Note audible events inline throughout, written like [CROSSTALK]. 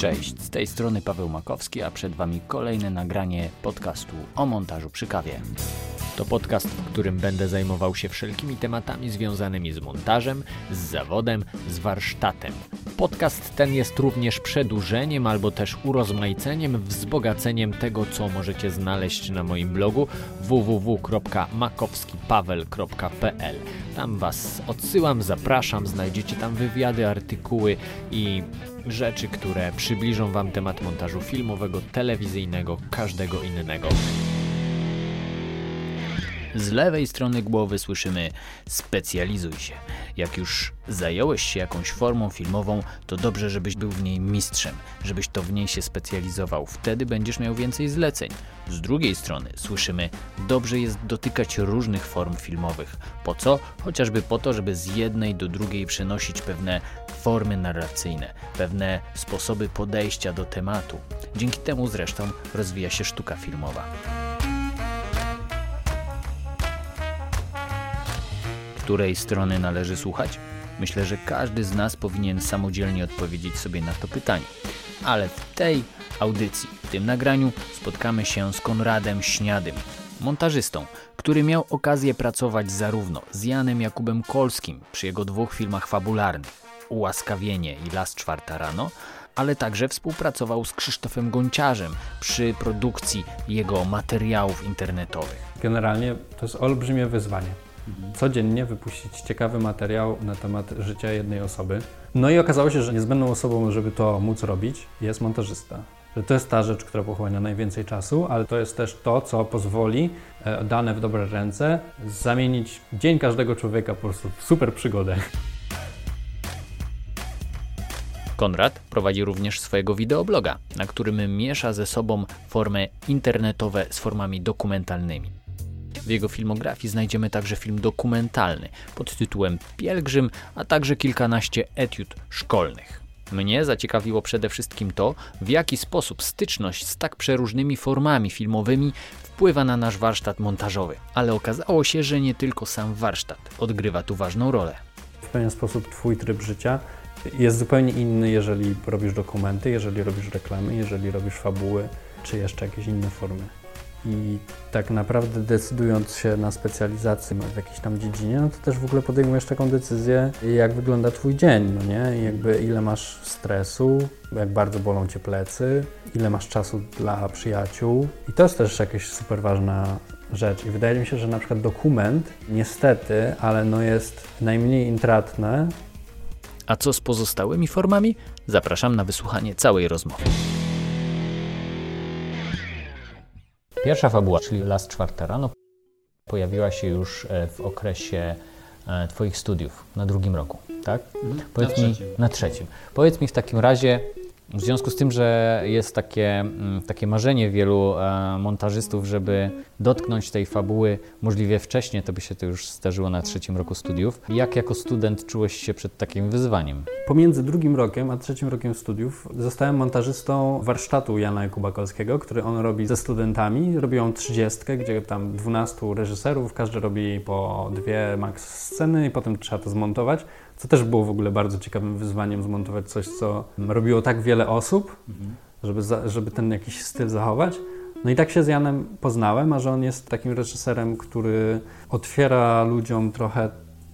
Cześć, z tej strony Paweł Makowski, a przed Wami kolejne nagranie podcastu o montażu przy kawie. To podcast, w którym będę zajmował się wszelkimi tematami związanymi z montażem, z zawodem, z warsztatem. Podcast ten jest również przedłużeniem albo też urozmaiceniem, wzbogaceniem tego, co możecie znaleźć na moim blogu www.makowskipaweł.pl. Tam Was odsyłam, zapraszam, znajdziecie tam wywiady, artykuły i rzeczy, które przybliżą Wam temat montażu filmowego, telewizyjnego, każdego innego. Z lewej strony głowy słyszymy specjalizuj się. Jak już zająłeś się jakąś formą filmową, to dobrze, żebyś był w niej mistrzem, żebyś to w niej się specjalizował. Wtedy będziesz miał więcej zleceń. Z drugiej strony słyszymy, dobrze jest dotykać różnych form filmowych. Po co? Chociażby po to, żeby z jednej do drugiej przenosić pewne formy narracyjne, pewne sposoby podejścia do tematu. Dzięki temu zresztą rozwija się sztuka filmowa. Której strony należy słuchać? Myślę, że każdy z nas powinien samodzielnie odpowiedzieć sobie na to pytanie. Ale w tej audycji, w tym nagraniu spotkamy się z Konradem Śniadym, montażystą, który miał okazję pracować zarówno z Janem Jakubem Kolskim przy jego dwóch filmach fabularnych Ułaskawienie i Las czwarta rano, ale także współpracował z Krzysztofem Gonciarzem przy produkcji jego materiałów internetowych. Generalnie to jest olbrzymie wyzwanie codziennie wypuścić ciekawy materiał na temat życia jednej osoby. No i okazało się, że niezbędną osobą, żeby to móc robić, jest montażysta. Że to jest ta rzecz, która pochłania najwięcej czasu, ale to jest też to, co pozwoli, e, dane w dobre ręce, zamienić dzień każdego człowieka po prostu w super przygodę. Konrad prowadzi również swojego wideobloga, na którym miesza ze sobą formy internetowe z formami dokumentalnymi. W jego filmografii znajdziemy także film dokumentalny pod tytułem Pielgrzym, a także kilkanaście etiud szkolnych. Mnie zaciekawiło przede wszystkim to, w jaki sposób styczność z tak przeróżnymi formami filmowymi wpływa na nasz warsztat montażowy. Ale okazało się, że nie tylko sam warsztat odgrywa tu ważną rolę. W pewien sposób Twój tryb życia jest zupełnie inny, jeżeli robisz dokumenty, jeżeli robisz reklamy, jeżeli robisz fabuły, czy jeszcze jakieś inne formy. I tak naprawdę decydując się na specjalizację w jakiejś tam dziedzinie, no to też w ogóle podejmujesz taką decyzję, jak wygląda Twój dzień, no nie? Jakby ile masz stresu, jak bardzo bolą Cię plecy, ile masz czasu dla przyjaciół. I to jest też jakaś super ważna rzecz. I wydaje mi się, że na przykład dokument, niestety, ale no jest najmniej intratne. A co z pozostałymi formami? Zapraszam na wysłuchanie całej rozmowy. Pierwsza fabuła, czyli Las czwarta rano, pojawiła się już e, w okresie e, Twoich studiów na drugim roku, tak? Mhm. Powiedz na mi trzecim. na trzecim. Powiedz mi w takim razie, w związku z tym, że jest takie, mm, takie marzenie wielu e, montażystów, żeby dotknąć tej fabuły możliwie wcześnie, to by się to już zdarzyło na trzecim roku studiów. Jak jako student czułeś się przed takim wyzwaniem? Pomiędzy drugim rokiem a trzecim rokiem studiów zostałem montażystą warsztatu Jana Jakuba Kolskiego, który on robi ze studentami. Robią trzydziestkę, gdzie tam 12 reżyserów, każdy robi po dwie max sceny i potem trzeba to zmontować. Co też było w ogóle bardzo ciekawym wyzwaniem, zmontować coś, co robiło tak wiele osób, mhm. żeby, za, żeby ten jakiś styl zachować. No i tak się z Janem poznałem, a że on jest takim reżyserem, który otwiera ludziom trochę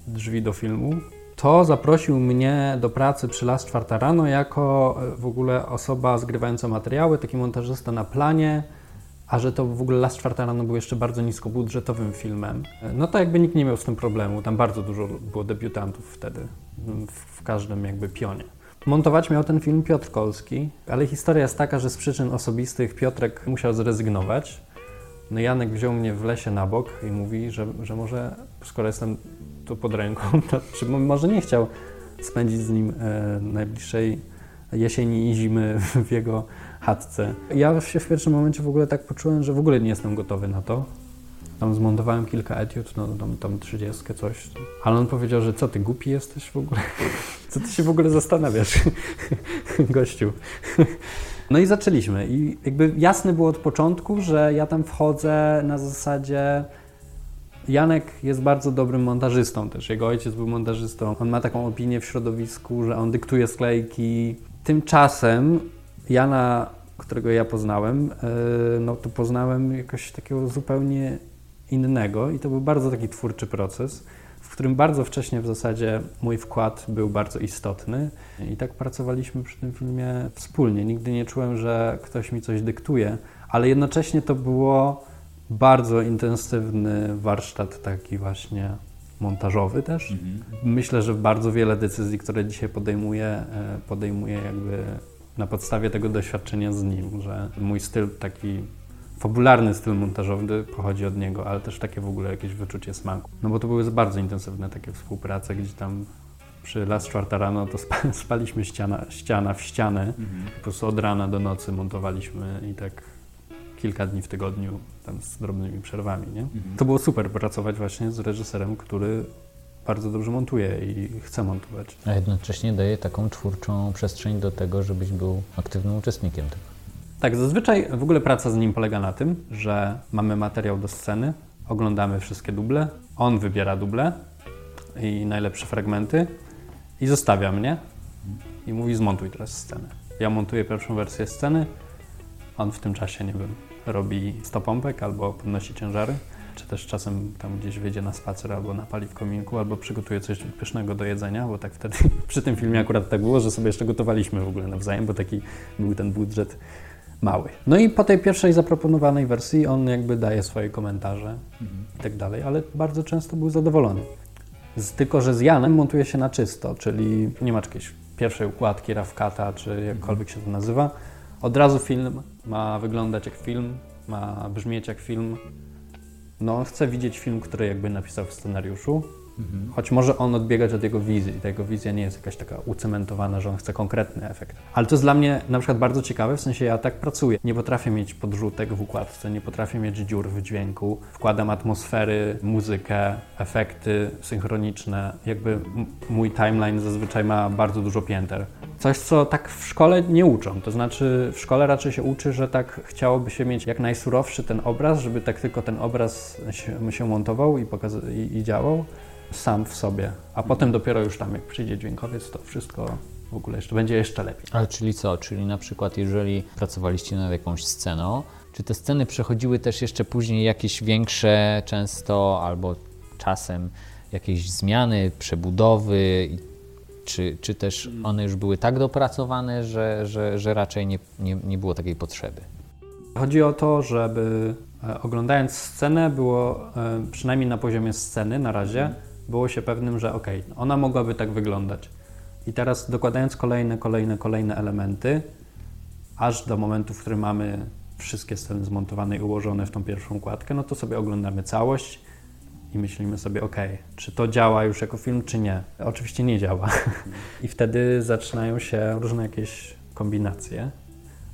drzwi do filmu, to zaprosił mnie do pracy przy Las Czwarta Rano jako e, w ogóle osoba zgrywająca materiały, taki montażysta na planie, a że to w ogóle Las Czwarta Rano był jeszcze bardzo niskobudżetowym filmem, e, no to jakby nikt nie miał z tym problemu. Tam bardzo dużo było debiutantów wtedy, w każdym jakby pionie. Montować miał ten film Piotr Kolski, ale historia jest taka, że z przyczyn osobistych Piotrek musiał zrezygnować. No Janek wziął mnie w lesie na bok i mówi, że, że może, skoro jestem tu pod ręką, [LAUGHS] to czy może nie chciał spędzić z nim e, najbliższej jesieni i zimy w jego chatce. Ja się w pierwszym momencie w ogóle tak poczułem, że w ogóle nie jestem gotowy na to. Tam zmontowałem kilka etiud, no tam, tam 30 coś. Ale on powiedział, że co ty głupi jesteś w ogóle? [LAUGHS] Co ty się w ogóle zastanawiasz, [LAUGHS] gościu? [LAUGHS] No i zaczęliśmy. I jakby jasne było od początku, że ja tam wchodzę na zasadzie. Janek jest bardzo dobrym montażystą też. Jego ojciec był montażystą. On ma taką opinię w środowisku, że on dyktuje sklejki. Tymczasem Jana, którego ja poznałem, e, no to poznałem jakoś takiego zupełnie innego i to był bardzo taki twórczy proces, w którym bardzo wcześnie w zasadzie mój wkład był bardzo istotny i tak pracowaliśmy przy tym filmie wspólnie. Nigdy nie czułem, że ktoś mi coś dyktuje, ale jednocześnie to było bardzo intensywny warsztat taki właśnie montażowy też. Mhm. Myślę, że bardzo wiele decyzji, które dzisiaj podejmuję, e, podejmuję jakby na podstawie tego doświadczenia z nim, że mój styl taki fabularny styl montażowy pochodzi od niego, ale też takie w ogóle jakieś wyczucie smaku. No bo to były bardzo intensywne takie współprace, gdzie tam przy Las Czwarta rano to [LAUGHS] spaliśmy ściana, ściana w ścianę, mhm. po prostu od rana do nocy montowaliśmy i tak kilka dni w tygodniu, tam z drobnymi przerwami, nie? Mhm. To było super pracować właśnie z reżyserem, który bardzo dobrze montuje i chce montować. A jednocześnie daje taką twórczą przestrzeń do tego, żebyś był aktywnym uczestnikiem tego. Tak, zazwyczaj w ogóle praca z nim polega na tym, że mamy materiał do sceny, oglądamy wszystkie duble, on wybiera duble i najlepsze fragmenty i zostawia mnie i mówi zmontuj teraz scenę. Ja montuję pierwszą wersję sceny, on w tym czasie, nie wiem, robi stopompek albo podnosi ciężary, czy też czasem tam gdzieś wyjdzie na spacer albo napali w kominku, albo przygotuje coś pysznego do jedzenia, bo tak wtedy [LAUGHS] przy tym filmie akurat tak było, że sobie jeszcze gotowaliśmy w ogóle nawzajem, bo taki był ten budżet mały. No i po tej pierwszej zaproponowanej wersji on jakby daje swoje komentarze mhm. i tak dalej, ale bardzo często był zadowolony. Z, tylko, że z Janem montuje się na czysto, czyli nie ma jakiejś pierwszej układki, rafkata, czy jakkolwiek się to nazywa. Od razu film ma wyglądać jak film, ma brzmieć jak film. No, chcę widzieć film, który jakby napisał w scenariuszu, Mhm. Choć może on odbiegać od jego wizji. Ta jego wizja nie jest jakaś taka ucementowana, że on chce konkretny efekt. Ale to jest dla mnie na przykład bardzo ciekawe, w sensie ja tak pracuję. Nie potrafię mieć podrzutek w układce, nie potrafię mieć dziur w dźwięku. Wkładam atmosfery, muzykę, efekty synchroniczne. Jakby mój timeline zazwyczaj ma bardzo dużo pięter. Coś, co tak w szkole nie uczą. To znaczy w szkole raczej się uczy, że tak chciałoby się mieć jak najsurowszy ten obraz, żeby tak tylko ten obraz się, się montował i, i, i działał sam w sobie, a potem dopiero już tam, jak przyjdzie dźwiękowiec, to wszystko w ogóle jeszcze będzie jeszcze lepiej. Ale czyli co? Czyli na przykład, jeżeli pracowaliście nad jakąś sceną, czy te sceny przechodziły też jeszcze później jakieś większe, często albo czasem jakieś zmiany, przebudowy, czy, czy też one już były tak dopracowane, że, że, że raczej nie, nie, nie było takiej potrzeby? Chodzi o to, żeby e, oglądając scenę, było e, przynajmniej na poziomie sceny na razie, było się pewnym, że ok, ona mogłaby tak wyglądać. I teraz dokładając kolejne, kolejne, kolejne elementy, aż do momentu, w którym mamy wszystkie sceny zmontowane i ułożone w tą pierwszą kładkę, no to sobie oglądamy całość i myślimy sobie, ok, czy to działa już jako film, czy nie. Oczywiście nie działa. [LAUGHS] I wtedy zaczynają się różne jakieś kombinacje.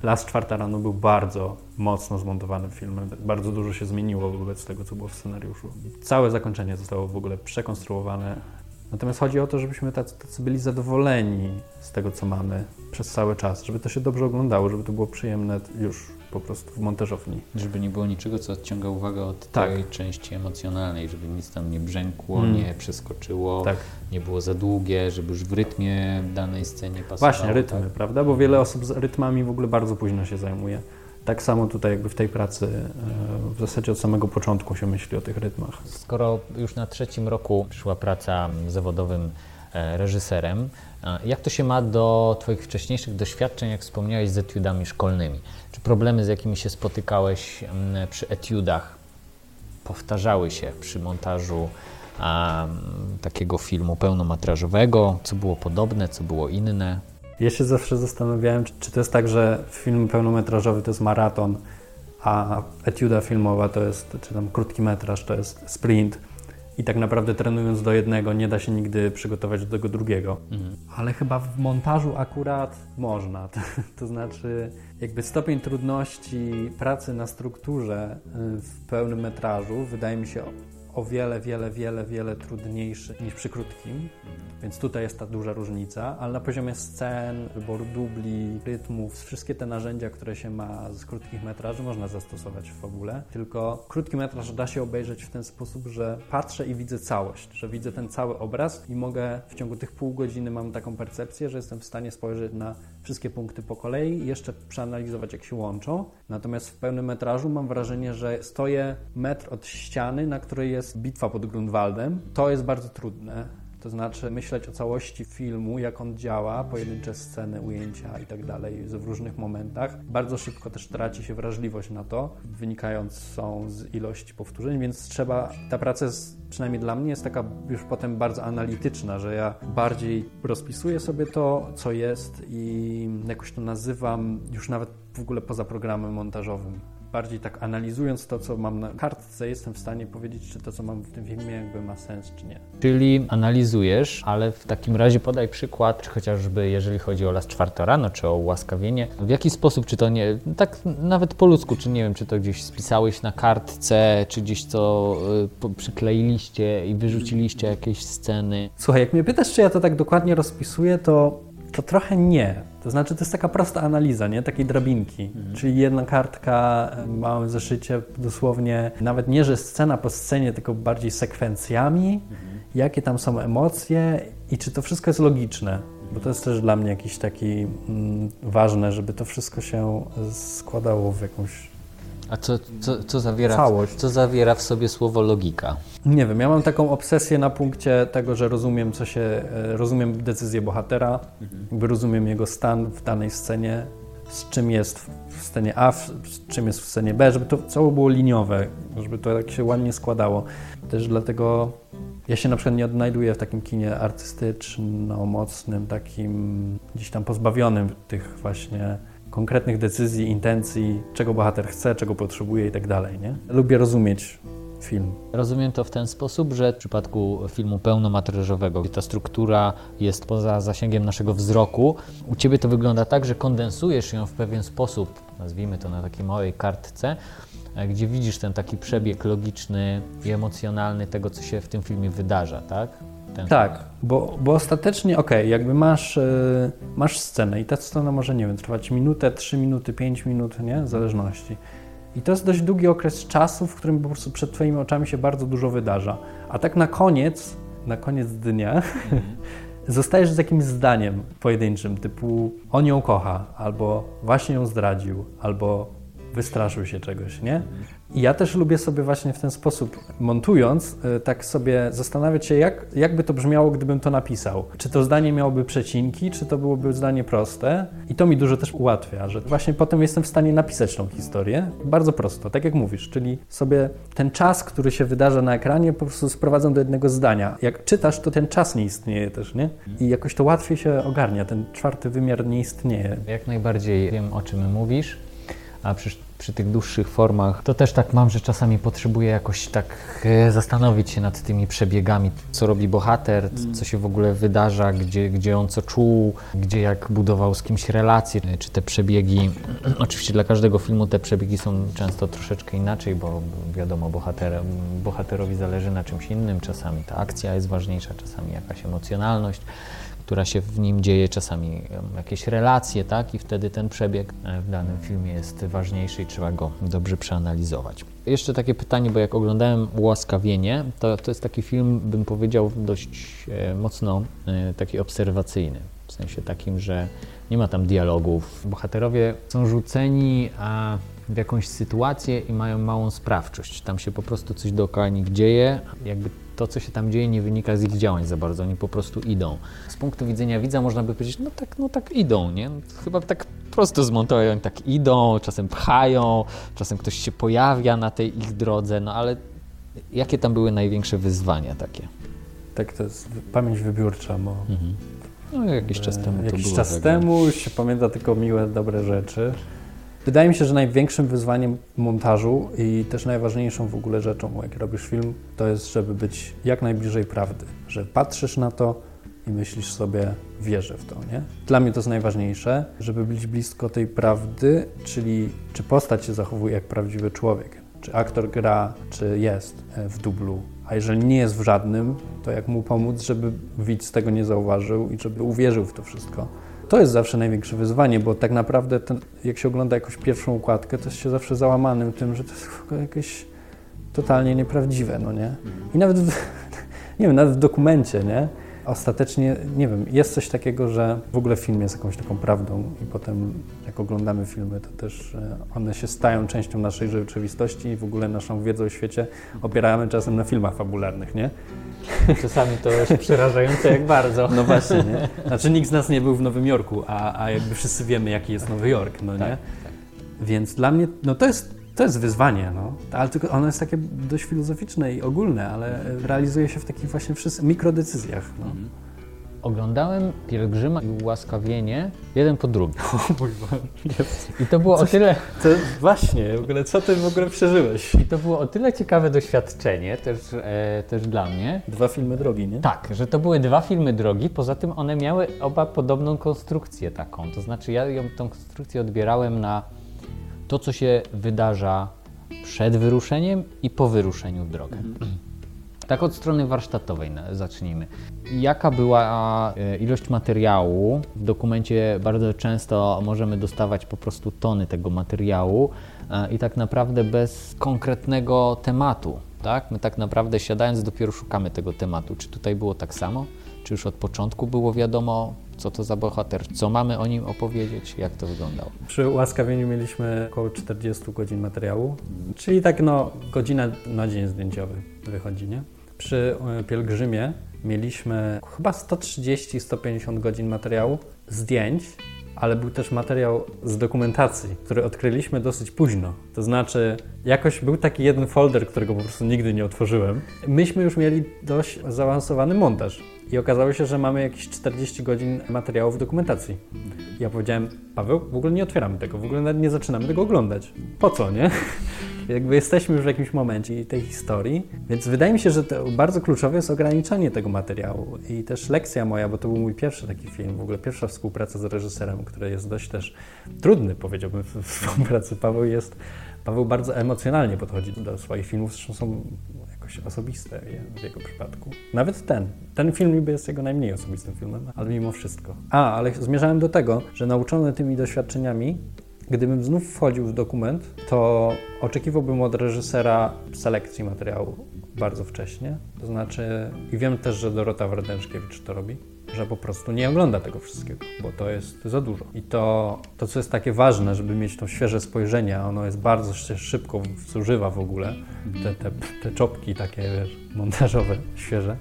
Las Czwarta Rano był bardzo mocno zmontowanym filmem. Bardzo dużo się zmieniło wobec tego, co było w scenariuszu. Całe zakończenie zostało w ogóle przekonstruowane. Natomiast chodzi o to, żebyśmy tacy, tacy byli zadowoleni z tego, co mamy przez cały czas, żeby to się dobrze oglądało, żeby to było przyjemne już po prostu w montażowni. Żeby nie było niczego, co odciąga uwagę od tak. tej części emocjonalnej, żeby nic tam nie brzękło, mm. nie przeskoczyło, tak. nie było za długie, żeby już w rytmie danej scenie pasowało. Właśnie, rytmy, tak? prawda? Bo wiele osób z rytmami w ogóle bardzo późno się zajmuje. Tak samo tutaj jakby w tej pracy e, w zasadzie od samego początku się myśli o tych rytmach. Skoro już na trzecim roku przyszła praca zawodowym reżyserem, jak to się ma do Twoich wcześniejszych doświadczeń, jak wspomniałeś, z etiudami szkolnymi? Czy problemy, z jakimi się spotykałeś mm, przy etiudach, powtarzały się przy montażu takiego filmu pełnometrażowego? Co było podobne, co było inne? Ja się zawsze zastanawiałem, czy, czy to jest tak, że film pełnometrażowy to jest maraton, a etiuda filmowa to jest, czy tam krótki metraż to jest sprint i tak naprawdę trenując do jednego nie da się nigdy przygotować do tego drugiego. Mhm. Ale chyba w montażu akurat można. [LAUGHS] To, to, znaczy, jakby stopień trudności pracy na strukturze y, w pełnym metrażu wydaje mi się o wiele, wiele, wiele, wiele trudniejszy niż przy krótkim, więc tutaj jest ta duża różnica, ale na poziomie scen, wyboru dubli, rytmów, wszystkie te narzędzia, które się ma z krótkich metraży można zastosować w fabule, tylko krótki metraż da się obejrzeć w ten sposób, że patrzę i widzę całość, że widzę ten cały obraz i mogę w ciągu tych pół godziny mam taką percepcję, że jestem w stanie spojrzeć na wszystkie punkty po kolei jeszcze przeanalizować, jak się łączą. Natomiast w pełnym metrażu mam wrażenie, że stoję metr od ściany, na której jest bitwa pod Grunwaldem. To jest bardzo trudne. To znaczy myśleć o całości filmu, jak on działa, pojedyncze sceny, ujęcia i tak dalej w różnych momentach. Bardzo szybko też traci się wrażliwość na to, wynikając są z ilości powtórzeń, więc trzeba, ta praca jest, przynajmniej dla mnie jest taka już potem bardzo analityczna, że ja bardziej rozpisuję sobie to, co jest i jakoś to nazywam już nawet w ogóle poza programem montażowym bardziej tak analizując to, co mam na kartce, jestem w stanie powiedzieć, czy to, co mam w tym filmie, jakby ma sens, czy nie. Czyli analizujesz, ale w takim razie podaj przykład, czy chociażby jeżeli chodzi o Las Czwarta rano, czy o ułaskawienie, w jaki sposób, czy to nie, tak nawet po ludzku, czy nie wiem, czy to gdzieś spisałeś na kartce, czy gdzieś to y, przykleiliście i wyrzuciliście jakieś sceny? Słuchaj, jak mnie pytasz, czy ja to tak dokładnie rozpisuję, to, to trochę nie to znaczy, to jest taka prosta analiza, nie? Takiej drabinki. Mhm. Czyli jedna kartka, małe zeszycie, dosłownie, nawet nie, że scena po scenie, tylko bardziej sekwencjami, mhm. jakie tam są emocje i czy to wszystko jest logiczne. Bo to jest też dla mnie jakiś taki mm, ważne, żeby to wszystko się składało w jakąś a co, co, co, zawiera, Całość. co zawiera w sobie słowo logika? Nie wiem, ja mam taką obsesję na punkcie tego, że rozumiem, co się, e, rozumiem decyzję bohatera, mhm. jakby rozumiem jego stan w danej scenie, z czym jest w scenie A, z czym jest w scenie B, żeby to cało było liniowe, żeby to tak się ładnie składało. Też dlatego ja się na przykład nie odnajduję w takim kinie artystyczno-mocnym, takim gdzieś tam pozbawionym tych właśnie konkretnych decyzji, intencji, czego bohater chce, czego potrzebuje i tak dalej. Nie? Lubię rozumieć film. Rozumiem to w ten sposób, że w przypadku filmu pełnometrażowego, gdzie ta struktura jest poza zasięgiem naszego wzroku, u Ciebie to wygląda tak, że kondensujesz ją w pewien sposób, nazwijmy to na takiej małej kartce, e, gdzie widzisz ten taki przebieg logiczny i emocjonalny tego, co się w tym filmie wydarza, tak? Ten tak, bo, bo ostatecznie, okej, okay, jakby masz, yy, masz scenę i ta scena może, nie wiem, trwać minutę, trzy minuty, pięć minut, nie? W zależności. I to jest dość długi okres czasu, w którym po prostu przed Twoimi oczami się bardzo dużo wydarza. A tak na koniec, na koniec dnia, mm. [LAUGHS] zostajesz z jakimś zdaniem pojedynczym, typu on ją kocha, albo właśnie ją zdradził, albo wystraszył się czegoś, nie? I ja też lubię sobie właśnie w ten sposób, montując, y, tak sobie zastanawiać się, jak, jak by to brzmiało, gdybym to napisał. Czy to zdanie miałoby przecinki, czy to byłoby zdanie proste. I to mi dużo też ułatwia, że właśnie potem jestem w stanie napisać tą historię bardzo prosto, tak jak mówisz, czyli sobie ten czas, który się wydarza na ekranie, po prostu sprowadzam do jednego zdania. Jak czytasz, to ten czas nie istnieje też, nie? I jakoś to łatwiej się ogarnia, ten czwarty wymiar nie istnieje. Jak najbardziej wiem, o czym mówisz a przy, przy tych dłuższych formach to też tak mam, że czasami potrzebuję jakoś tak e, zastanowić się nad tymi przebiegami, co robi bohater, mm. co się w ogóle wydarza, gdzie, gdzie on co czuł, gdzie jak budował z kimś relacje, czy te przebiegi, [CLEARS THROAT] oczywiście dla każdego filmu te przebiegi są często troszeczkę inaczej, bo wiadomo, bohater, bohaterowi zależy na czymś innym, czasami ta akcja jest ważniejsza, czasami jakaś emocjonalność która się w nim dzieje, czasami jakieś relacje, tak? I wtedy ten przebieg e, w danym filmie jest ważniejszy i trzeba go dobrze przeanalizować. Jeszcze takie pytanie, bo jak oglądałem Ułaskawienie, to, to jest taki film, bym powiedział, dość e, mocno e, taki obserwacyjny. W sensie takim, że nie ma tam dialogów. Bohaterowie są rzuceni a w jakąś sytuację i mają małą sprawczość. Tam się po prostu coś dookoła nich dzieje, jakby to, co się tam dzieje, nie wynika z ich działań za bardzo, oni po prostu idą. Z punktu widzenia widza można by powiedzieć, no tak, no tak idą, nie? Chyba tak prosto zmontują, tak idą, czasem pchają, czasem ktoś się pojawia na tej ich drodze, no ale jakie tam były największe wyzwania takie? Tak, to jest pamięć wybiórcza, bo mhm. no, jakiś czas temu Jakiś czas tego. temu się pamięta tylko miłe, dobre rzeczy. Wydaje mi się, że największym wyzwaniem montażu i też najważniejszą w ogóle rzeczą, jak robisz film, to jest, żeby być jak najbliżej prawdy. Że patrzysz na to i myślisz sobie, wierzę w to, nie? Dla mnie to jest najważniejsze, żeby być blisko tej prawdy, czyli czy postać się zachowuje jak prawdziwy człowiek. czy aktor gra, czy jest e, w dublu. A jeżeli nie jest w żadnym, to jak mu pomóc, żeby widz tego nie zauważył i żeby uwierzył w to wszystko. To jest zawsze największe wyzwanie, bo tak naprawdę ten, jak się ogląda jakąś pierwszą układkę, to jest się zawsze załamanym tym, że to jest jakieś totalnie nieprawdziwe, no nie? I nawet, w, [LAUGHS] nie wiem, nawet w dokumencie, nie? Ostatecznie, nie wiem, jest coś takiego, że w ogóle film jest jakąś taką prawdą i potem jak oglądamy filmy, to też e, one się stają częścią naszej rzeczywistości i w ogóle naszą wiedzę o świecie opieramy czasem na filmach fabularnych, nie? [LAUGHS] Czasami to jest przerażające jak bardzo. No właśnie, nie? [LAUGHS] Znaczy nikt z nas nie był w Nowym Jorku, a, a jakby wszyscy wiemy, jaki jest Nowy Jork, no nie? Tak, tak. Więc dla mnie, no to jest to jest wyzwanie, no. ale tylko ono jest takie dość filozoficzne i ogólne, ale realizuje się w takich właśnie mikrodecyzjach. No. Mhm. Oglądałem Pielgrzyma i Ułaskawienie jeden po drugim. [LAUGHS] O mój I to było Coś, o tyle... To właśnie, w ogóle co ty w ogóle przeżyłeś? I to było o tyle ciekawe doświadczenie też, e, też dla mnie. Dwa filmy drogi, nie? Tak, że to były dwa filmy drogi, poza tym one miały oba podobną konstrukcję taką. To znaczy ja ją, tą konstrukcję odbierałem na to, co się wydarza przed wyruszeniem i po wyruszeniu w drogę. Mhm. Tak od strony warsztatowej zacznijmy. Jaka była e, ilość materiału? W dokumencie bardzo często możemy dostawać po prostu tony tego materiału e, i tak naprawdę bez konkretnego tematu. Tak? My tak naprawdę siadając dopiero szukamy tego tematu. Czy tutaj było tak samo? Czy już od początku było wiadomo, co to za bohater, co mamy o nim opowiedzieć, jak to wyglądało? Przy ułaskawieniu mieliśmy około 40 godzin materiału, czyli tak no godzina na dzień zdjęciowy wychodzi, nie? Przy e, pielgrzymie mieliśmy chyba 130-150 godzin materiału, zdjęć, ale był też materiał z dokumentacji, który odkryliśmy dosyć późno. To znaczy, jakoś był taki jeden folder, którego po prostu nigdy nie otworzyłem. Myśmy już mieli dość zaawansowany montaż i okazało się, że mamy jakieś 40 godzin materiału w dokumentacji. Ja powiedziałem, Paweł, w ogóle nie otwieramy tego, w ogóle nawet nie zaczynamy tego oglądać. Po co, nie? Jakby jesteśmy już w jakimś momencie tej historii, więc wydaje mi się, że bardzo kluczowe jest ograniczanie tego materiału. I też lekcja moja, bo to był mój pierwszy taki film, w ogóle pierwsza współpraca z reżyserem, który jest dość też trudny, powiedziałbym, w współpracy. Paweł jest, Paweł bardzo emocjonalnie podchodzi do swoich filmów, zresztą są jakoś osobiste w jego przypadku. Nawet ten. Ten film niby jest jego najmniej osobistym filmem, ale mimo wszystko. A, ale zmierzałem do tego, że nauczony tymi doświadczeniami, Gdybym znów wchodził w dokument, to oczekiwałbym od reżysera selekcji materiału bardzo wcześnie. To znaczy, i wiem też, że Dorota Wardężkiewicz to robi, że po prostu nie ogląda tego wszystkiego, bo to jest za dużo. I to, to co jest takie ważne, żeby mieć to świeże spojrzenie, ono jest bardzo szybko zużywa w ogóle, te, te, te czopki takie, wiesz, montażowe, świeże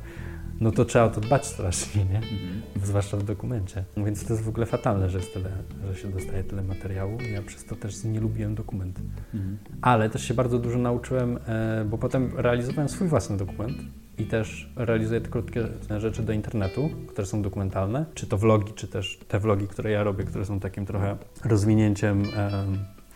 no to trzeba o to dbać strasznie, nie? Mhm. Zwłaszcza w dokumencie. Więc to jest w ogóle fatalne, że, jest tyle, że się dostaje tyle materiału. Ja przez to też nie lubiłem dokumentu. Mhm. Ale też się bardzo dużo nauczyłem, e, bo potem realizowałem swój własny dokument i też realizuję te krótkie rzeczy do internetu, które są dokumentalne, czy to vlogi, czy też te vlogi, które ja robię, które są takim trochę rozwinięciem,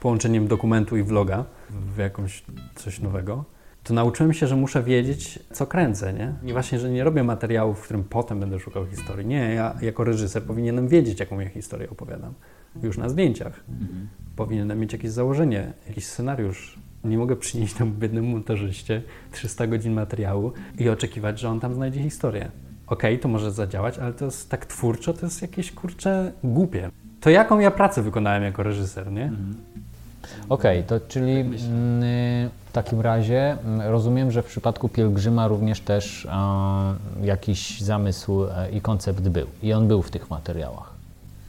połączeniem dokumentu i vloga w jakąś coś nowego to nauczyłem się, że muszę wiedzieć, co kręcę, nie? I właśnie, że nie robię materiału, w którym potem będę szukał historii. Nie, ja jako reżyser powinienem wiedzieć, jaką ja historię opowiadam. Już na zdjęciach. Mhm. Powinienem mieć jakieś założenie, jakiś scenariusz. Nie mogę przynieść temu biednemu montażyście 300 godzin materiału i oczekiwać, że on tam znajdzie historię. Okej, okay, to może zadziałać, ale to jest tak twórczo, to jest jakieś kurcze głupie. To jaką ja pracę wykonałem jako reżyser, nie? Mhm. Okej, okay, to czyli mm, w takim razie mm, rozumiem, że w przypadku pielgrzyma również też jakiś zamysł e, i koncept był. I on był w tych materiałach.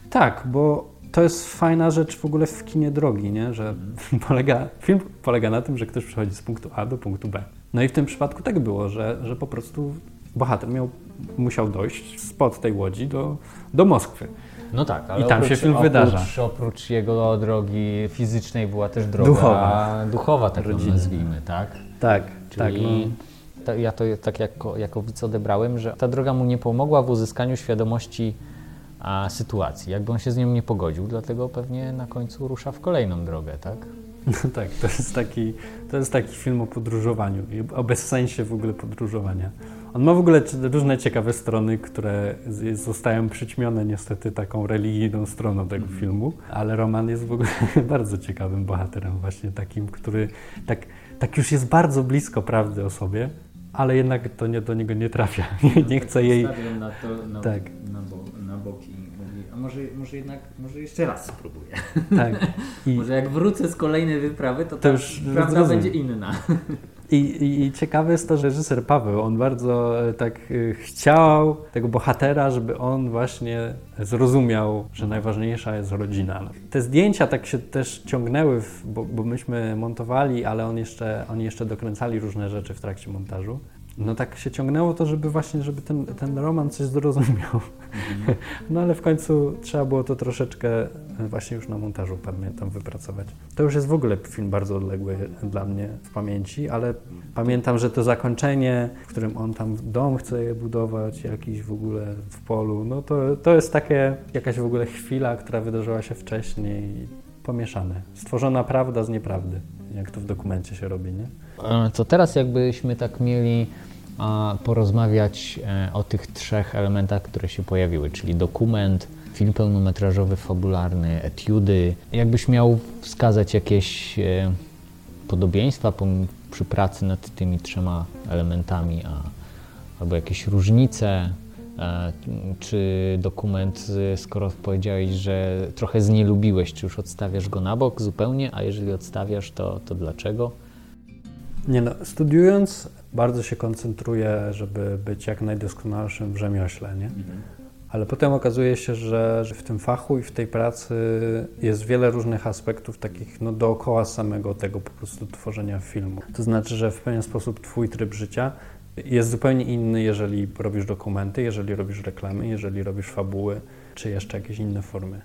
Tak, bo to jest fajna rzecz w ogóle w kinie drogi, nie? że [LAUGHS] polega, film polega na tym, że ktoś przychodzi z punktu A do punktu B. No i w tym przypadku tak było, że, że po prostu bohater miał, musiał dojść spod tej łodzi do, do Moskwy. No tak, ale I tam oprócz, się film oprócz, wydarza. Oprócz jego drogi fizycznej była też droga duchowa, duchowa tak ją nazwijmy, tak? Tak, tak. Czyli no. ja to tak jako, jako widz odebrałem, że ta droga mu nie pomogła w uzyskaniu świadomości a, sytuacji, jakby on się z nią nie pogodził, dlatego pewnie na końcu rusza w kolejną drogę, tak? No tak, to jest taki, to jest taki film o podróżowaniu i o bezsensie w ogóle podróżowania. On ma w ogóle różne ciekawe strony, które zostają przyćmione niestety taką religijną stroną tego mm. filmu, ale Roman jest w ogóle [LAUGHS] bardzo ciekawym bohaterem, właśnie takim, który tak, tak już jest bardzo blisko prawdy o sobie, ale jednak to nie, do niego nie trafia. [LAUGHS] Nie, nie chce jej. Na, to, na, tak. na, bo, na boki mówi, a może, może jednak, może jeszcze raz spróbuję. Tak. I [LAUGHS] może jak wrócę z kolejnej wyprawy, to, to już prawda będzie inna. I, i, ciekawe jest to, że reżyser Paweł, on bardzo e, tak e, chciał tego bohatera, żeby on właśnie zrozumiał, że najważniejsza jest rodzina. Te zdjęcia tak się też ciągnęły, bo, bo myśmy montowali, ale on jeszcze, oni jeszcze dokręcali różne rzeczy w trakcie montażu no tak się ciągnęło to, żeby właśnie, żeby ten, ten roman coś zrozumiał. Mhm. [LAUGHS] No ale w końcu trzeba było to troszeczkę właśnie już na montażu, pamiętam, wypracować. To już jest w ogóle film bardzo odległy dla mnie w pamięci, ale pamiętam, że to zakończenie, w którym on tam dom chce je budować, jakiś w ogóle w polu, no to, to jest takie, jakaś w ogóle chwila, która wydarzyła się wcześniej, pomieszane. Stworzona prawda z nieprawdy, jak to w dokumencie się robi, nie? To teraz jakbyśmy tak mieli porozmawiać e, o tych trzech elementach, które się pojawiły, czyli dokument, film pełnometrażowy, fabularny, etiudy. Jakbyś miał wskazać jakieś e, podobieństwa przy pracy nad tymi trzema elementami, a, albo jakieś różnice, e, czy dokument, skoro powiedziałeś, że trochę z nie lubiłeś, czy już odstawiasz go na bok zupełnie, a jeżeli odstawiasz, to, to dlaczego? Nie no, studiując bardzo się koncentruję, żeby być jak najdoskonalszym w rzemiośle, nie? Mhm. Ale potem okazuje się, że, że w tym fachu i w tej pracy jest wiele różnych aspektów takich no, dookoła samego tego po prostu tworzenia filmu. To znaczy, że w pewien sposób twój tryb życia jest zupełnie inny, jeżeli robisz dokumenty, jeżeli robisz reklamy, jeżeli robisz fabuły, czy jeszcze jakieś inne formy.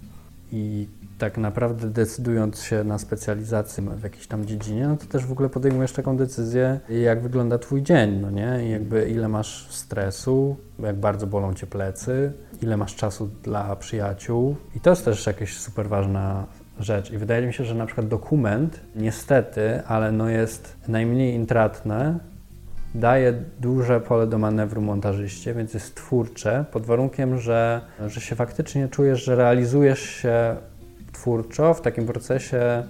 I tak naprawdę decydując się na specjalizację w jakiejś tam dziedzinie, no to też w ogóle podejmujesz taką decyzję, jak wygląda twój dzień, no nie? I jakby ile masz stresu, jak bardzo bolą cię plecy, ile masz czasu dla przyjaciół. I to jest też jakaś super ważna rzecz. I wydaje mi się, że na przykład dokument, niestety, ale no jest najmniej intratne, daje duże pole do manewru montażyście, więc jest twórcze, pod warunkiem, że, że się faktycznie czujesz, że realizujesz się twórczo w takim procesie,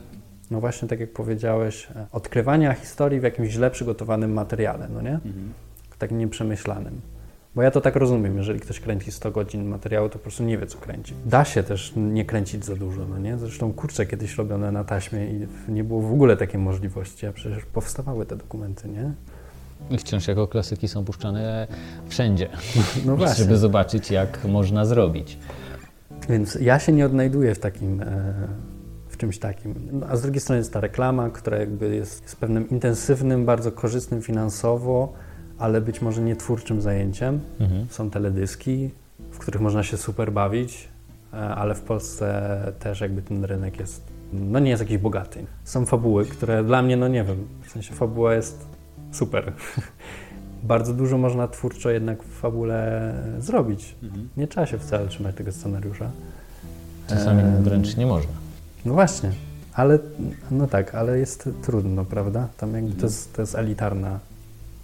no właśnie tak jak powiedziałeś, odkrywania historii w jakimś źle przygotowanym materiale, no nie? Mhm. Takim nieprzemyślanym. Bo ja to tak rozumiem, jeżeli ktoś kręci 100 godzin materiału, to po prostu nie wie, co kręci. Da się też nie kręcić za dużo, no nie? Zresztą kurcze kiedyś robione na taśmie i nie było w ogóle takiej możliwości, a przecież powstawały te dokumenty, nie? I wciąż jako klasyki są puszczane wszędzie, [LAUGHS] no właśnie. żeby zobaczyć, jak można zrobić. Więc ja się nie odnajduję w takim, e, w czymś takim. No, a z drugiej strony jest ta reklama, która jakby jest, jest pewnym intensywnym, bardzo korzystnym finansowo, ale być może nie twórczym zajęciem. Mhm. Są teledyski, w których można się super bawić, e, ale w Polsce też jakby ten rynek jest, no nie jest jakiś bogaty. Są fabuły, które dla mnie, no nie wiem, w sensie fabuła jest super. [LAUGHS] bardzo dużo można twórczo jednak w fabule zrobić. Mhm. Nie trzeba się wcale trzymać tego scenariusza. Czasami ehm, wręcz nie można. No właśnie, ale no tak, ale jest trudno, prawda? Tam jakby to, mhm. jest, to jest elitarna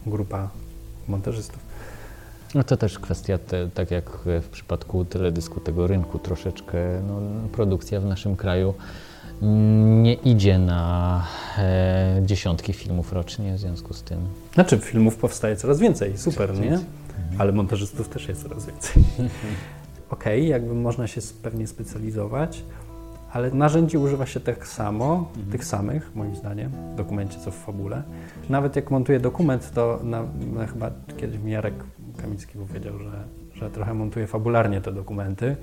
grupa montażystów. No to też kwestia, te, tak jak w przypadku teledysku, tego rynku troszeczkę, no, produkcja w naszym kraju nie idzie na e, dziesiątki filmów rocznie, w związku z tym. Znaczy, filmów powstaje coraz więcej, super, coraz nie? Więcej. Mhm. Ale montażystów też jest coraz więcej. [LAUGHS] Okej, okay, jakby można się pewnie specjalizować, ale narzędzi używa się tak samo, mhm. tych samych, moim zdaniem, w dokumencie co w fabule. Nawet jak montuję dokument, to na, na chyba kiedyś mi Jarek Kamicki powiedział, że, że trochę montuję fabularnie te dokumenty.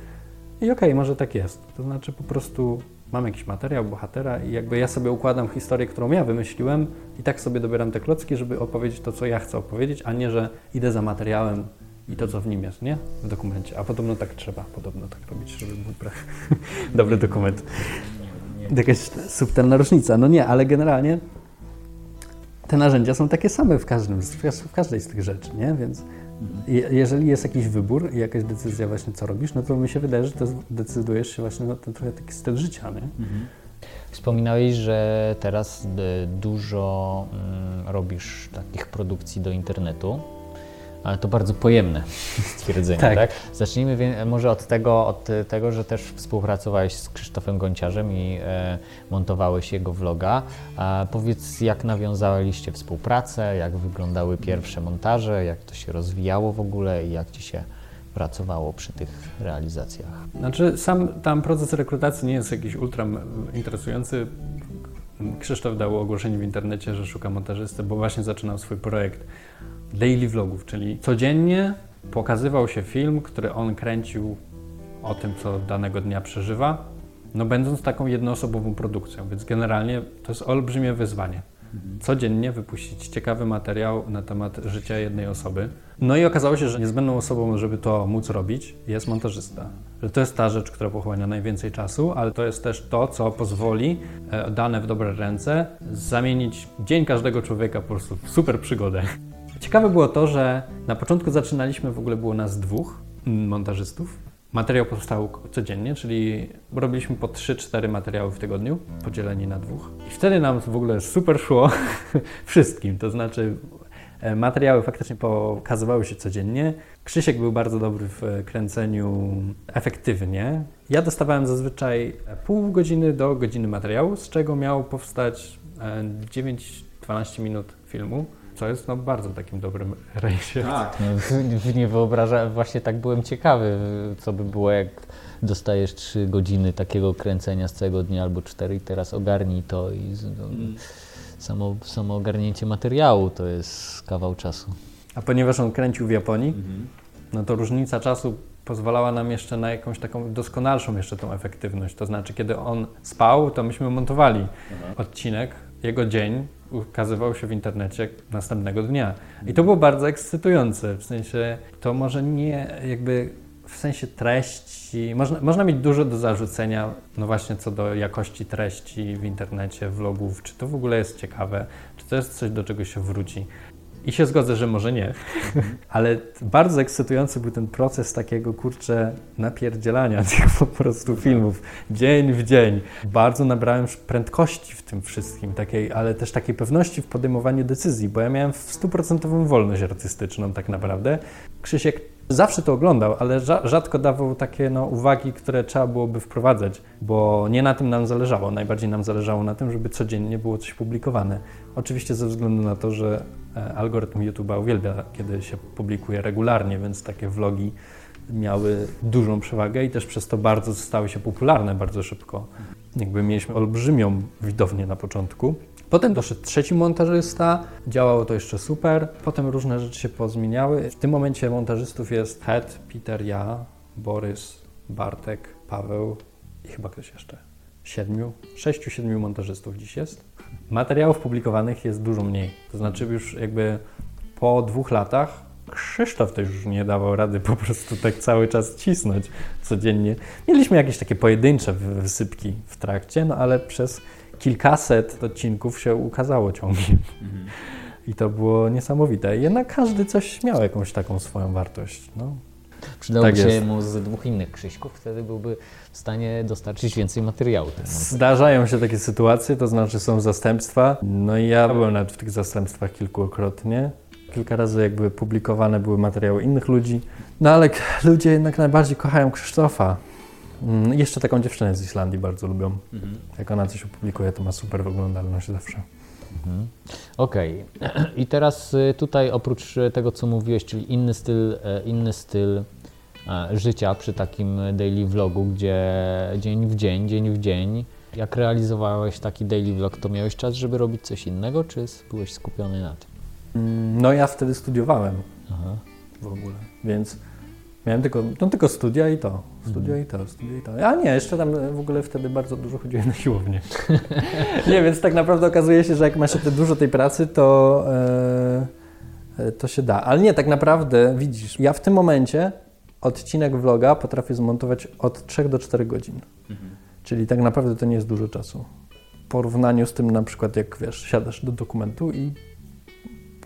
I okej, okay, może tak jest. To znaczy po prostu mam jakiś materiał, bohatera i jakby ja sobie układam historię, którą ja wymyśliłem i tak sobie dobieram te klocki, żeby opowiedzieć to, co ja chcę opowiedzieć, a nie, że idę za materiałem i to, co w nim jest, nie? W dokumencie. A podobno tak trzeba, podobno tak robić, żeby był [LAUGHS] dobry dokument. Jakaś subtelna różnica. No nie, ale generalnie te narzędzia są takie same w, każdym, w każdej z tych rzeczy, nie? Więc jeżeli jest jakiś wybór i jakaś decyzja właśnie co robisz, no to mi się wydaje, że to decydujesz się właśnie na ten trochę taki styl życia, nie? Mhm. Wspominałeś, że teraz dużo mm, robisz takich produkcji do internetu. Ale to bardzo pojemne [LAUGHS] stwierdzenie, tak? tak? Zacznijmy może od tego, od tego, że też współpracowałeś z Krzysztofem Gonciarzem i e, montowałeś jego vloga. A powiedz, jak nawiązaliście współpracę, jak wyglądały pierwsze montaże, jak to się rozwijało w ogóle i jak Ci się pracowało przy tych realizacjach? Znaczy, sam tam proces rekrutacji nie jest jakiś ultra interesujący. Krzysztof dał ogłoszenie w internecie, że szuka montażysty, bo właśnie zaczynał swój projekt daily vlogów, czyli codziennie pokazywał się film, który on kręcił o tym, co danego dnia przeżywa, no będąc taką jednoosobową produkcją, więc generalnie to jest olbrzymie wyzwanie. Codziennie wypuścić ciekawy materiał na temat życia jednej osoby. No i okazało się, że niezbędną osobą, żeby to móc robić, jest montażysta. Że to jest ta rzecz, która pochłania najwięcej czasu, ale to jest też to, co pozwoli, e, dane w dobre ręce, zamienić dzień każdego człowieka po prostu w super przygodę. Ciekawe było to, że na początku zaczynaliśmy, w ogóle było nas dwóch montażystów. Materiał powstał codziennie, czyli robiliśmy po 3-4 materiały w tygodniu, podzieleni na dwóch. I wtedy nam w ogóle super szło [LAUGHS] wszystkim, to znaczy e, materiały faktycznie pokazywały się codziennie. Krzysiek był bardzo dobry w kręceniu efektywnie. Ja dostawałem zazwyczaj pół godziny do godziny materiału, z czego miał powstać 9-12 e, minut filmu co jest no, bardzo takim dobrym [LAUGHS] rejsie. Tak. No, nie wyobrażam, właśnie tak byłem ciekawy, co by było, jak dostajesz trzy godziny takiego kręcenia z całego dnia albo cztery i teraz ogarnij to i no, mm. samo, samo ogarnięcie materiału to jest kawał czasu. A ponieważ on kręcił w Japonii, mhm. no to różnica czasu pozwalała nam jeszcze na jakąś taką doskonalszą jeszcze tą efektywność. To znaczy, kiedy on spał, to myśmy montowali Aha. odcinek, jego dzień, ukazywał się w internecie następnego dnia. I to było bardzo ekscytujące, w sensie to może nie jakby w sensie treści, można, można mieć dużo do zarzucenia, no właśnie co do jakości treści w internecie, vlogów, czy to w ogóle jest ciekawe, czy to jest coś, do czego się wróci. I się zgodzę, że może nie, ale bardzo ekscytujący był ten proces takiego, kurczę, napierdzielania [LAUGHS] tych po prostu filmów, dzień w dzień. Bardzo nabrałem prędkości w tym wszystkim, takiej, ale też takiej pewności w podejmowaniu decyzji, bo ja miałem stuprocentową wolność artystyczną tak naprawdę. Krzysiek Zawsze to oglądał, ale rzadko dawał takie no, uwagi, które trzeba byłoby wprowadzać, bo nie na tym nam zależało. Najbardziej nam zależało na tym, żeby codziennie było coś publikowane. Oczywiście ze względu na to, że e, algorytm YouTube'a uwielbia, kiedy się publikuje regularnie, więc takie vlogi miały dużą przewagę i też przez to bardzo stały się popularne bardzo szybko. Jakby mieliśmy olbrzymią widownię na początku. Potem doszedł trzeci montażysta, działało to jeszcze super. Potem różne rzeczy się pozmieniały. W tym momencie montażystów jest Head, Peter, ja, Borys, Bartek, Paweł i chyba ktoś jeszcze. Siedmiu, sześciu, siedmiu montażystów dziś jest. Materiałów publikowanych jest dużo mniej. To znaczy już jakby po dwóch latach Krzysztof też już nie dawał rady po prostu tak cały czas cisnąć codziennie. Mieliśmy jakieś takie pojedyncze wysypki w trakcie, no ale przez kilkaset odcinków się ukazało ciągiem. Mhm. I to było niesamowite. Jednak każdy coś miał jakąś taką swoją wartość. No. Przydałoby tak się mu z dwóch innych Krzyśków, wtedy byłby w stanie dostarczyć więcej materiału. Zdarzają się takie sytuacje, to znaczy są zastępstwa. No i ja byłem nawet w tych zastępstwach kilkukrotnie. Kilka razy jakby publikowane były materiały innych ludzi. No ale ludzie jednak najbardziej kochają Krzysztofa. Mm, jeszcze taką dziewczynę z Islandii bardzo lubią. Mhm. Jak ona coś opublikuje, to ma super oglądalność zawsze. Mhm. Okej. Okay. [CLEARS THROAT] I teraz y, tutaj oprócz tego, co mówiłeś, czyli inny styl, e, inny styl e, życia przy takim daily vlogu, gdzie dzień w dzień, dzień w dzień, jak realizowałeś taki daily vlog, to miałeś czas, żeby robić coś innego, czy byłeś skupiony na tym? Mm, no ja wtedy studiowałem Aha. w ogóle, więc Miałem tylko, no tylko studia i to. Studia i to, studia i to. A nie, jeszcze tam w ogóle wtedy bardzo dużo chodziłem na siłownię. [LAUGHS] nie, więc tak naprawdę okazuje się, że jak masz dużo tej pracy, to, e, to się da. Ale nie, tak naprawdę widzisz, ja w tym momencie odcinek vloga potrafię zmontować od 3 do 4 godzin. Mhm. Czyli tak naprawdę to nie jest dużo czasu. W porównaniu z tym na przykład jak wiesz, siadasz do dokumentu i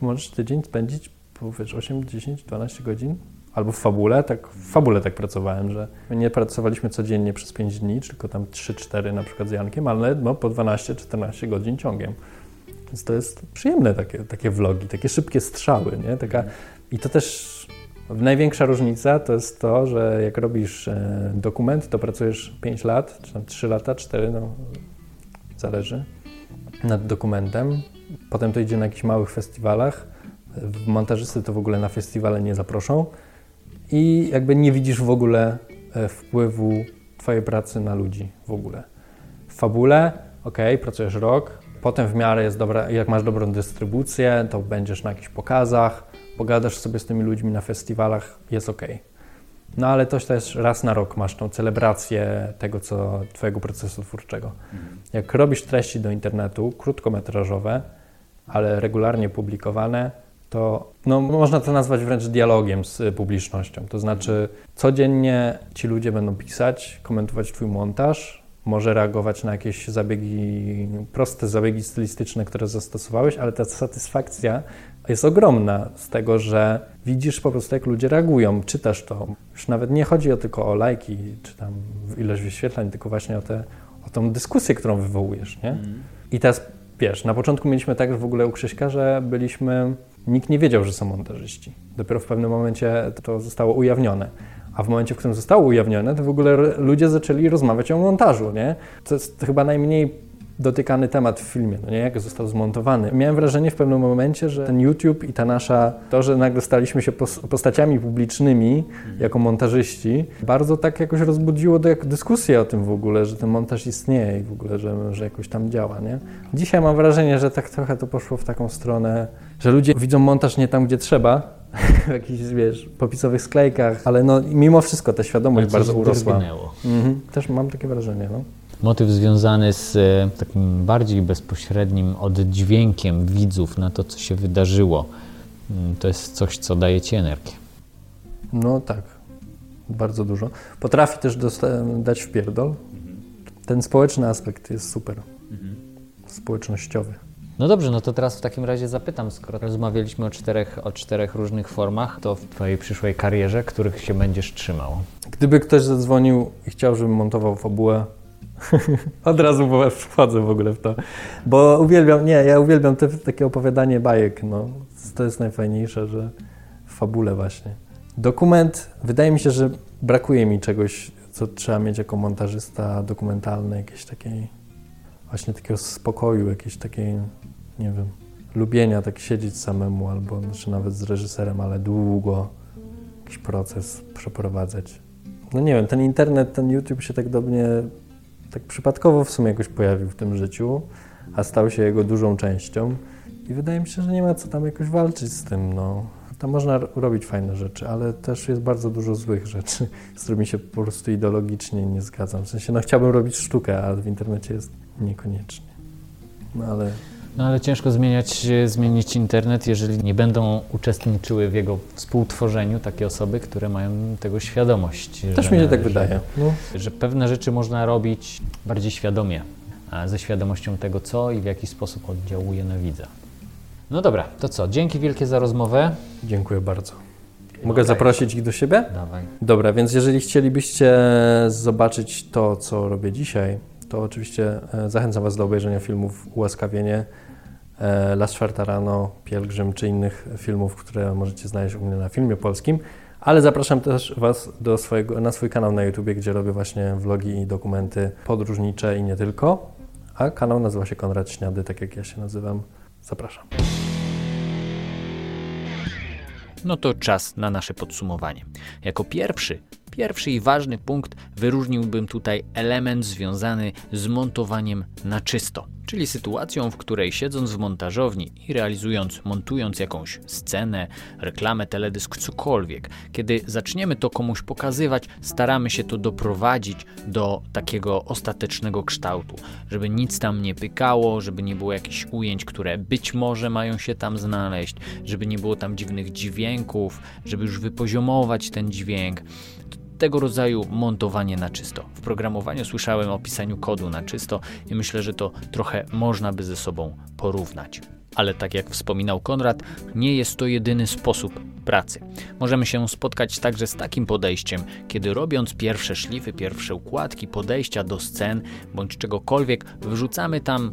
możesz tydzień spędzić wiesz, 8, 10, 12 godzin albo w fabule, tak, w fabule tak pracowałem, że nie pracowaliśmy codziennie przez 5 dni, tylko tam 3-4 na przykład z Jankiem, ale no, po 12-14 godzin ciągiem. Więc to jest przyjemne takie, takie vlogi, takie szybkie strzały, nie? Taka I to też największa różnica to jest to, że jak robisz e, dokument, to pracujesz 5 lat, czy tam 3 lata, 4, no zależy, nad dokumentem. Potem to idzie na jakichś małych festiwalach. Montażysty to w ogóle na festiwale nie zaproszą. I jakby nie widzisz w ogóle e, wpływu Twojej pracy na ludzi w ogóle. W fabule, ok, pracujesz rok, potem w miarę jest dobra, jak masz dobrą dystrybucję, to będziesz na jakichś pokazach, pogadasz sobie z tymi ludźmi na festiwalach, jest ok. No ale to też raz na rok masz tą celebrację tego, co Twojego procesu twórczego. Jak robisz treści do internetu, krótkometrażowe, ale regularnie publikowane, to no, można to nazwać wręcz dialogiem z publicznością. To znaczy, codziennie ci ludzie będą pisać, komentować Twój montaż, może reagować na jakieś zabiegi, proste zabiegi stylistyczne, które zastosowałeś, ale ta satysfakcja jest ogromna z tego, że widzisz po prostu, jak ludzie reagują, czytasz to. Już nawet nie chodzi o tylko o lajki, czy tam ilość wyświetleń, tylko właśnie o, te, o tą dyskusję, którą wywołujesz, nie? Mm. I teraz, wiesz, na początku mieliśmy tak w ogóle u Krzyśka, że byliśmy, nikt nie wiedział, że są montażyści. Dopiero w pewnym momencie to zostało ujawnione. A w momencie, w którym zostało ujawnione, to w ogóle ludzie zaczęli rozmawiać o montażu, nie? To jest chyba najmniej dotykany temat w filmie, no nie, jak został zmontowany. Miałem wrażenie w pewnym momencie, że ten YouTube i ta nasza, to, że nagle staliśmy się postaciami publicznymi jako montażyści, bardzo tak jakoś rozbudziło dyskusję o tym w ogóle, że ten montaż istnieje i w ogóle, że, że jakoś tam działa, nie? Dzisiaj mam wrażenie, że tak trochę to poszło w taką stronę, że ludzie widzą montaż nie tam, gdzie trzeba, [LAUGHS] w jakichś, wiesz, popisowych sklejkach, ale no mimo wszystko ta świadomość bardzo urosła. Mhm. Też mam takie wrażenie, no motyw związany z e, takim bardziej bezpośrednim oddźwiękiem widzów na to, co się wydarzyło. Mm, to jest coś, co daje Ci energię. No tak, bardzo dużo. Potrafi też dać w pierdol. Ten społeczny aspekt jest super. Społecznościowy. No dobrze, no to teraz w takim razie zapytam, skoro rozmawialiśmy o czterech, o czterech różnych formach, to w Twojej przyszłej karierze, których się będziesz trzymał? Gdyby ktoś zadzwonił i chciał, żebym montował fabułę, Od razu wchodzę w ogóle w to. Bo uwielbiam, nie, ja uwielbiam te, takie opowiadanie bajek, no. To jest najfajniejsze, że w fabule właśnie. Dokument, wydaje mi się, że brakuje mi czegoś, co trzeba mieć jako montażysta dokumentalny, jakiejś takiej, właśnie takiego spokoju, jakiejś takiej, nie wiem, lubienia tak siedzieć samemu, albo znaczy nawet z reżyserem, ale długo jakiś proces przeprowadzać. No nie wiem, ten internet, ten YouTube się tak do mnie tak przypadkowo w sumie jakoś pojawił w tym życiu, a stał się jego dużą częścią. I wydaje mi się, że nie ma co tam jakoś walczyć z tym. No. Tam można robić fajne rzeczy, ale też jest bardzo dużo złych rzeczy, [LAUGHS] z którymi się po prostu ideologicznie nie zgadzam. W sensie, no chciałbym robić sztukę, ale w internecie jest niekoniecznie. No ale no ale ciężko zmieniać, zmienić internet, jeżeli nie będą uczestniczyły w jego współtworzeniu takie osoby, które mają tego świadomość. Też mi się tak wydaje. No. Że pewne rzeczy można robić bardziej świadomie, ze świadomością tego, co i w jaki sposób oddziałuje na widza. No dobra, to co? Dzięki wielkie za rozmowę. Dziękuję bardzo. Mogę zaprosić ich do siebie? Dawaj. Dobra, więc jeżeli chcielibyście zobaczyć to, co robię dzisiaj, to oczywiście e, zachęcam Was do obejrzenia filmów Ułaskawienie, e, Las Czwarta Rano, Pielgrzym czy innych filmów, które możecie znaleźć u mnie na filmie polskim. Ale zapraszam też Was do swojego, na swój kanał na YouTube, gdzie robię właśnie vlogi i dokumenty podróżnicze i nie tylko. A kanał nazywa się Konrad Śniady, tak jak ja się nazywam. Zapraszam. No to czas na nasze podsumowanie. Jako pierwszy Pierwszy i ważny punkt wyróżniłbym tutaj element związany z montowaniem na czysto, czyli sytuacją, w której siedząc w montażowni i realizując, montując jakąś scenę, reklamę, teledysk, cokolwiek, kiedy zaczniemy to komuś pokazywać, staramy się to doprowadzić do takiego ostatecznego kształtu, żeby nic tam nie pykało, żeby nie było jakichś ujęć, które być może mają się tam znaleźć, żeby nie było tam dziwnych dźwięków, żeby już wypoziomować ten dźwięk tego rodzaju montowanie na czysto. W programowaniu słyszałem o pisaniu kodu na czysto i myślę, że to trochę można by ze sobą porównać. Ale tak jak wspominał Konrad, nie jest to jedyny sposób pracy. Możemy się spotkać także z takim podejściem, kiedy robiąc pierwsze szlify, pierwsze układki, podejścia do scen bądź czegokolwiek, wrzucamy tam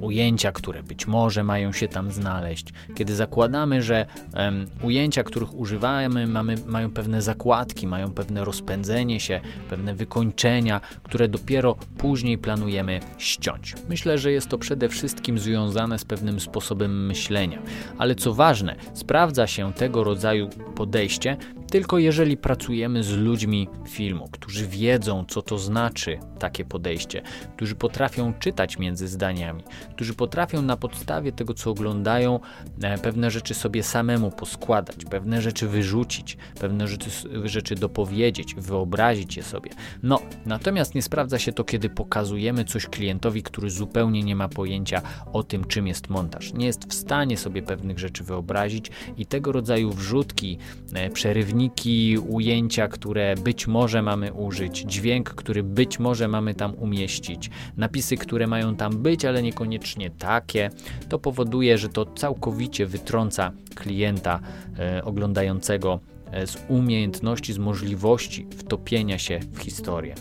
ujęcia, które być może mają się tam znaleźć, kiedy zakładamy, że um, ujęcia, których używamy, mamy, mają pewne zakładki, mają pewne rozpędzenie się, pewne wykończenia, które dopiero później planujemy ściąć. Myślę, że jest to przede wszystkim związane z pewnym sposobem myślenia. Ale co ważne, sprawdza się tego rodzaju podejście tylko jeżeli pracujemy z ludźmi filmu, którzy wiedzą, co to znaczy takie podejście, którzy potrafią czytać między zdaniami, którzy potrafią na podstawie tego, co oglądają, e, pewne rzeczy sobie samemu poskładać, pewne rzeczy wyrzucić, pewne rzeczy, rzeczy dopowiedzieć, wyobrazić je sobie. No, natomiast nie sprawdza się to, kiedy pokazujemy coś klientowi, który zupełnie nie ma pojęcia o tym, czym jest montaż. Nie jest w stanie sobie pewnych rzeczy wyobrazić i tego rodzaju wrzutki, e, przerywki, filmiki, ujęcia, które być może mamy użyć, dźwięk, który być może mamy tam umieścić, napisy, które mają tam być, ale niekoniecznie takie, to powoduje, że to całkowicie wytrąca klienta e, oglądającego e, z umiejętności, z możliwości wtopienia się w historię.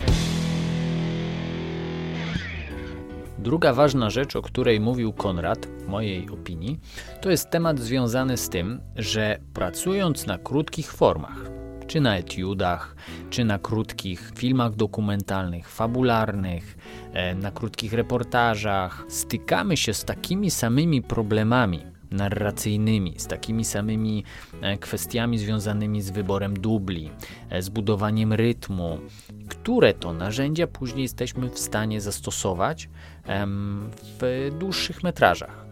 Druga ważna rzecz, o której mówił Konrad, w mojej opinii, to jest temat związany z tym, że pracując na krótkich formach, czy na etiudach, czy na krótkich filmach dokumentalnych, fabularnych, e, na krótkich reportażach, stykamy się z takimi samymi problemami, narracyjnymi, z takimi samymi e, kwestiami związanymi z wyborem dubli, e, z budowaniem rytmu, które to narzędzia później jesteśmy w stanie zastosować w dłuższych metrażach,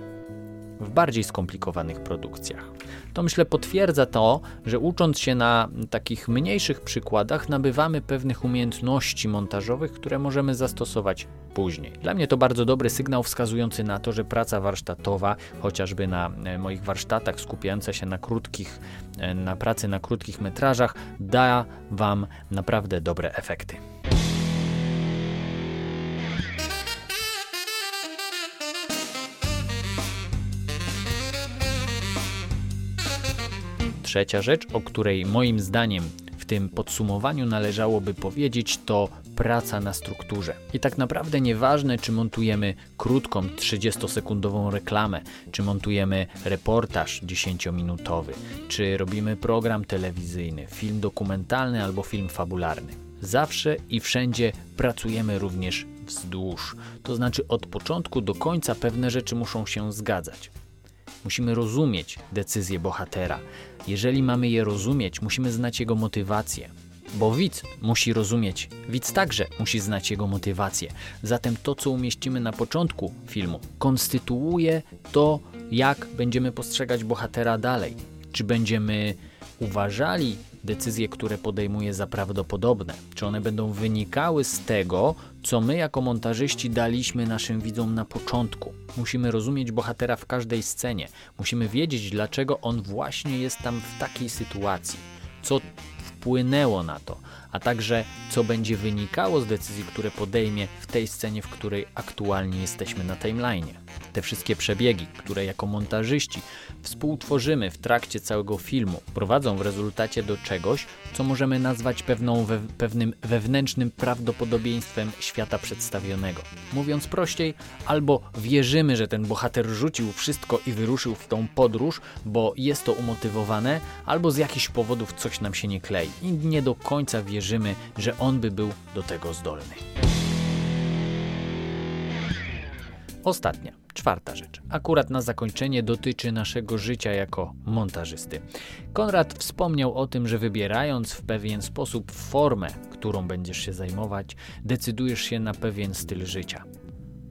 w bardziej skomplikowanych produkcjach. To myślę potwierdza to, że ucząc się na takich mniejszych przykładach, nabywamy pewnych umiejętności montażowych, które możemy zastosować później. Dla mnie to bardzo dobry sygnał wskazujący na to, że praca warsztatowa, chociażby na e, moich warsztatach skupiająca się na krótkich, e, na pracy na krótkich metrażach, da Wam naprawdę dobre efekty. Trzecia rzecz, o której moim zdaniem w tym podsumowaniu należałoby powiedzieć, to praca na strukturze. I tak naprawdę nieważne, czy montujemy krótką 30-sekundową reklamę, czy montujemy reportaż 10-minutowy, czy robimy program telewizyjny, film dokumentalny albo film fabularny. Zawsze i wszędzie pracujemy również wzdłuż. To znaczy od początku do końca pewne rzeczy muszą się zgadzać. Musimy rozumieć decyzje bohatera. Jeżeli mamy je rozumieć, musimy znać jego motywację. Bo widz musi rozumieć, widz także musi znać jego motywację. Zatem to, co umieścimy na początku filmu, konstytuuje to, jak będziemy postrzegać bohatera dalej. Czy będziemy uważali decyzje, które podejmuje za prawdopodobne? Czy one będą wynikały z tego, co my jako montażyści daliśmy naszym widzom na początku? Musimy rozumieć bohatera w każdej scenie. Musimy wiedzieć, dlaczego on właśnie jest tam w takiej sytuacji. Co wpłynęło na to, a także co będzie wynikało z decyzji, które podejmie w tej scenie, w której aktualnie jesteśmy na timeline'ie. Te wszystkie przebiegi, które jako montażyści współtworzymy w trakcie całego filmu, prowadzą w rezultacie do czegoś, co możemy nazwać pewną we, pewnym wewnętrznym prawdopodobieństwem świata przedstawionego. Mówiąc prościej, albo wierzymy, że ten bohater rzucił wszystko i wyruszył w tą podróż, bo jest to umotywowane, albo z jakichś powodów coś nam się nie klei i nie do końca wierzymy, że on by był do tego zdolny. Ostatnia Czwarta rzecz, akurat na zakończenie dotyczy naszego życia jako montażysty. Konrad wspomniał o tym, że wybierając w pewien sposób formę, którą będziesz się zajmować, decydujesz się na pewien styl życia.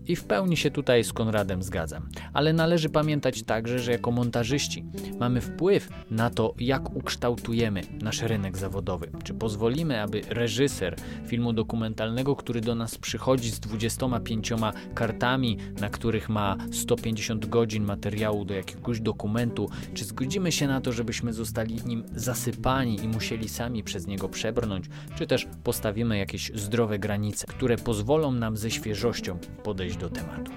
I w pełni się tutaj z Konradem zgadzam. Ale należy pamiętać także, że jako montażyści mamy wpływ na to, jak ukształtujemy nasz rynek zawodowy. Czy pozwolimy, aby reżyser filmu dokumentalnego, który do nas przychodzi z 25 kartami, na których ma 150 godzin materiału do jakiegoś dokumentu, czy zgodzimy się na to, żebyśmy zostali nim zasypani i musieli sami przez niego przebrnąć, czy też postawimy jakieś zdrowe granice, które pozwolą nam ze świeżością podejść do tematu.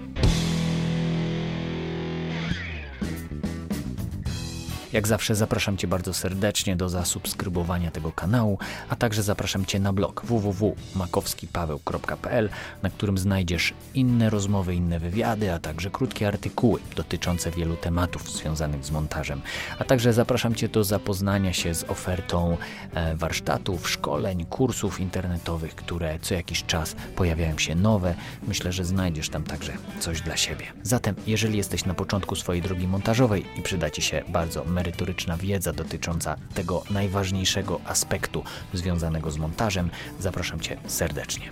Jak zawsze zapraszam Cię bardzo serdecznie do zasubskrybowania tego kanału, a także zapraszam Cię na blog www.makowskipaweł.pl, na którym znajdziesz inne rozmowy, inne wywiady, a także krótkie artykuły dotyczące wielu tematów związanych z montażem. A także zapraszam Cię do zapoznania się z ofertą e, warsztatów, szkoleń, kursów internetowych, które co jakiś czas pojawiają się nowe. Myślę, że znajdziesz tam także coś dla siebie. Zatem, jeżeli jesteś na początku swojej drogi montażowej i przyda Ci się bardzo merytoryczna wiedza dotycząca tego najważniejszego aspektu związanego z montażem, zapraszam Cię serdecznie.